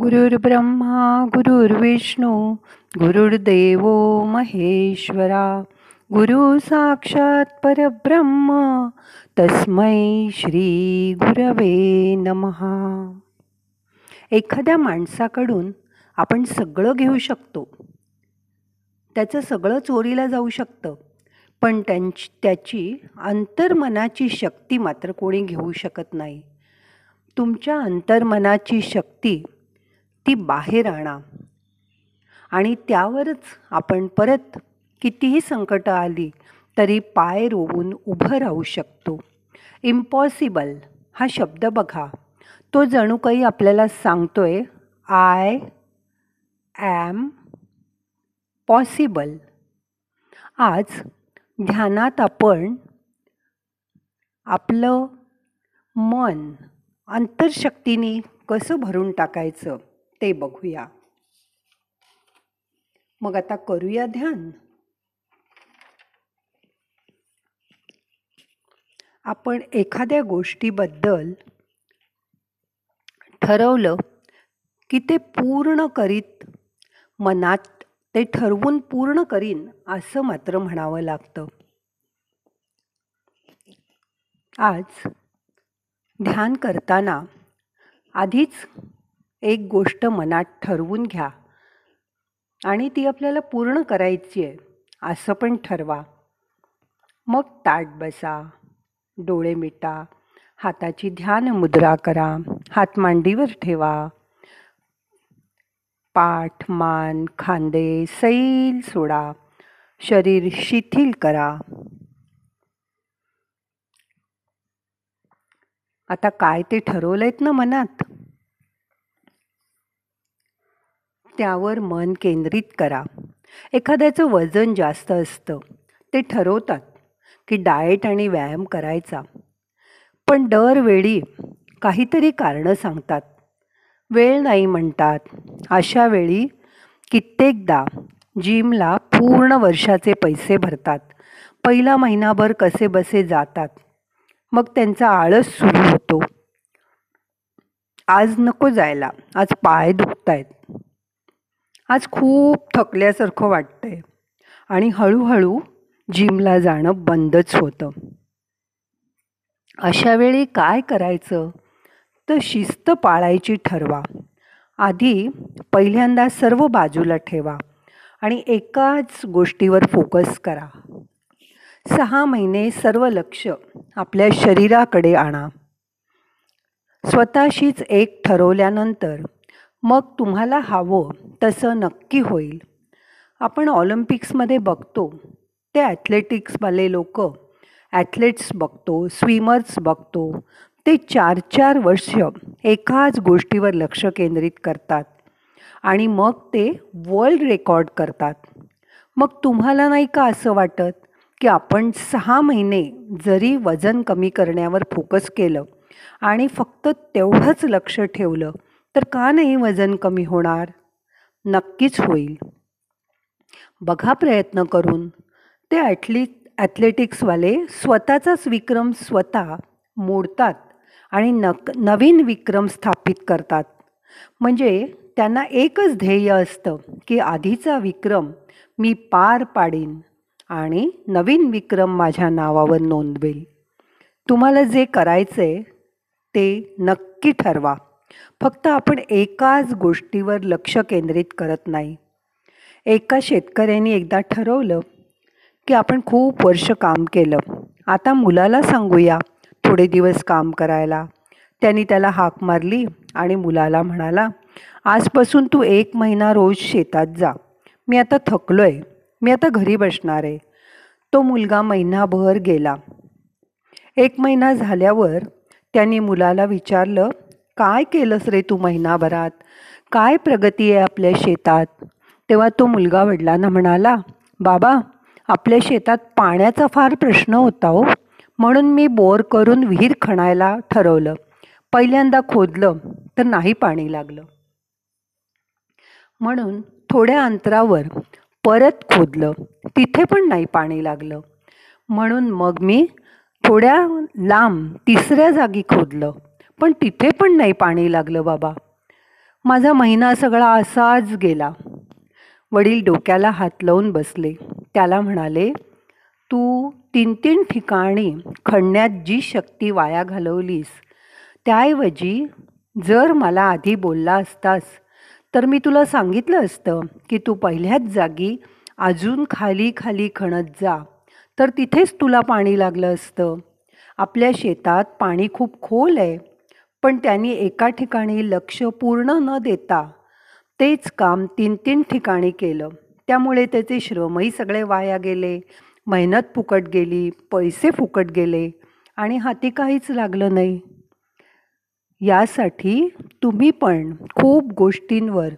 गुरुर्ब्रह्मा गुरुर्विष्णू गुरुर्देव महेश्वरा गुरु साक्षात परब्रह्म तस्मै श्री गुरवे नमहा एखाद्या माणसाकडून आपण सगळं घेऊ शकतो. त्याचं सगळं चोरीला जाऊ शकतं. पण त्यांची त्याची अंतर्मनाची शक्ती मात्र कोणी घेऊ शकत नाही. तुमच्या अंतर्मनाची शक्ती ती बाहेर आणा. आणि त्यावरच आपण परत कितीही संकटं आली तरी पाय रोवून उभं राहू शकतो. इम्पॉसिबल हा शब्द बघा. तो जणू काही आपल्याला सांगतोय आय ॲम पॉसिबल आज ध्यानात आपण आपलं मन अंतरशक्तीने कसं भरून टाकायचं? ते बघूया. मग आता करूया ध्यान. आपण एखाद्या गोष्टीबद्दल ठरवलं की ते पूर्ण करीत मनात ते ठरवून पूर्ण करीन असं मात्र म्हणावं लागतं. आज ध्यान करताना आधीच एक गोष्ट मनात ठरवून घ्या. आणि ती आपल्याला पूर्ण करायची आहे असं पण ठरवा. मग ताट बसा डोळे मिटा हाताची ध्यान मुद्रा करा हात मांडीवर ठेवा. पाठ मान खांदे सैल सोडा शरीर शिथिल करा. आता काय ते ठरवलं आहेत ना मनात? त्यावर मन केंद्रित करा. एखाद्याचं वजन जास्त असतं ते ठरवतात की डाएट आणि व्यायाम करायचा. पण दरवेळी काहीतरी कारणं सांगतात. वेळ नाही म्हणतात. अशा वेळी कित्येकदा जिमला पूर्ण वर्षाचे पैसे भरतात. पहिला महिनाभर कसे बसे जातात. मग त्यांचा आळस सुरू होतो. आज नको जायला. आज पाय दुखतायत. आज खूप थकल्यासारखं वाटतं आहे आणि हळूहळू जिमला जाणं बंदच होतं. अशा वेळी काय करायचं? तर शिस्त पाळायची ठरवा. आधी पहिल्यांदा सर्व बाजूला ठेवा आणि एकाच गोष्टीवर फोकस करा. सहा महिने सर्व लक्ष आपल्या शरीराकडे आणा. स्वतःशीच एक ठरवल्यानंतर मग तुम्हाला हवं तसं नक्की होईल. आपण ऑलिम्पिक्समध्ये बघतो ते ॲथलेटिक्सवाले लोक ॲथलेट्स बघतो स्विमर्स बघतो ते चार चार वर्ष एकाच गोष्टीवर लक्ष केंद्रित करतात आणि मग ते वर्ल्ड रेकॉर्ड करतात. मग तुम्हाला नाही का असं वाटत की आपण सहा महिने जरी वजन कमी करण्यावर फोकस केलं आणि फक्त तेवढंच लक्ष ठेवलं तर का नाही वजन कमी होणार? नक्कीच होईल. बघा प्रयत्न करून. ते ॲथलीट ॲथलेटिक्सवाले स्वतःचाच विक्रम स्वतः मोडतात आणि नक नवीन विक्रम स्थापित करतात. म्हणजे त्यांना एकच ध्येय असतं की आधीचा विक्रम मी पार पाडीन आणि नवीन विक्रम माझ्या नावावर नोंदवेल. तुम्हाला जे करायचं आहे ते नक्की ठरवा. फक्त आपण एकाच गोष्टीवर लक्ष केंद्रित करत नाही. एका शेतकऱ्याने एकदा ठरवलं की आपण खूप वर्ष काम केलं. आता मुलाला सांगूया थोडे दिवस काम करायला. त्यांनी त्याला हाक मारली आणि मुलाला म्हणाला आजपासून तू एक महिना रोज शेतात जा. मी आता थकलो आहे मी आता घरी बसणार आहे. तो मुलगा महिनाभर गेला. एक महिना झाल्यावर त्यांनी मुलाला विचारलं काय केलंस रे तू महिनाभरात? काय प्रगती आहे आपल्या शेतात? तेव्हा तो मुलगा वडिलांना म्हणाला बाबा आपल्या शेतात पाण्याचा फार प्रश्न होता हो. म्हणून मी बोर करून विहीर खणायला ठरवलं. पहिल्यांदा खोदलं तर नाही पाणी लागलं. म्हणून थोड्या अंतरावर परत खोदलं. तिथे पण नाही पाणी लागलं. म्हणून मग मी थोड्या लांब तिसऱ्या जागी खोदलं. पण तिथे पण नाही पाणी लागलं बाबा. माझा महिना सगळा असाच गेला. वडील डोक्याला हात लावून बसले. त्याला म्हणाले तू तीन तीन ठिकाणी खणण्यात जी शक्ती वाया घालवलीस त्याऐवजी जर मला आधी बोलला असतास तर मी तुला सांगितलं असतं की तू पहिल्याच जागी अजून खाली खाली खणत जा तर तिथेच तुला पाणी लागलं असतं. आपल्या शेतात पाणी खूप खोल आहे. पण त्यांनी एका ठिकाणी लक्ष पूर्ण न देता तेच काम तीन तीन ठिकाणी केलं. त्यामुळे त्याचे श्रमही सगळे वाया गेले. मेहनत फुकट गेली पैसे फुकट गेले आणि हाती काहीच लागलं नाही. यासाठी तुम्ही पण खूप गोष्टींवर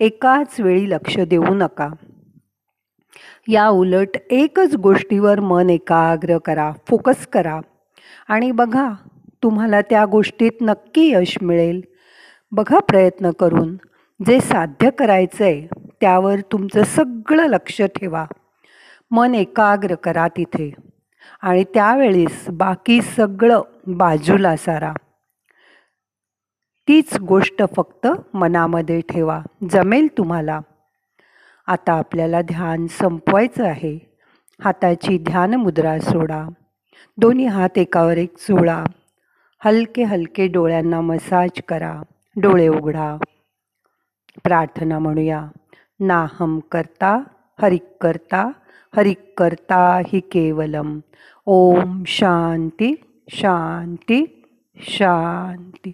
एकाच वेळी लक्ष देऊ नका. या उलट एकच गोष्टीवर मन एकाग्र करा फोकस करा आणि बघा तुम्हाला त्या गोष्टीत नक्की यश मिळेल. बघा प्रयत्न करून. जे साध्य करायचं आहे त्यावर तुमचं सगळं लक्ष ठेवा. मन एकाग्र करा तिथे. आणि त्यावेळेस बाकी सगळं बाजूला सारा. तीच गोष्ट फक्त मनामध्ये ठेवा. जमेल तुम्हाला. आता आपल्याला ध्यान संपवायचं आहे. हाताची ध्यान मुद्रा सोडा. दोन्ही हात एकावर एक चोळा हलके हलके डोळ्यांना मसाज करा. डोळे उघडा. प्रार्थना म्हणूया. नाहम करता हरिक करता हरिक करता ही केवलम. ओम शांती शांती शांती.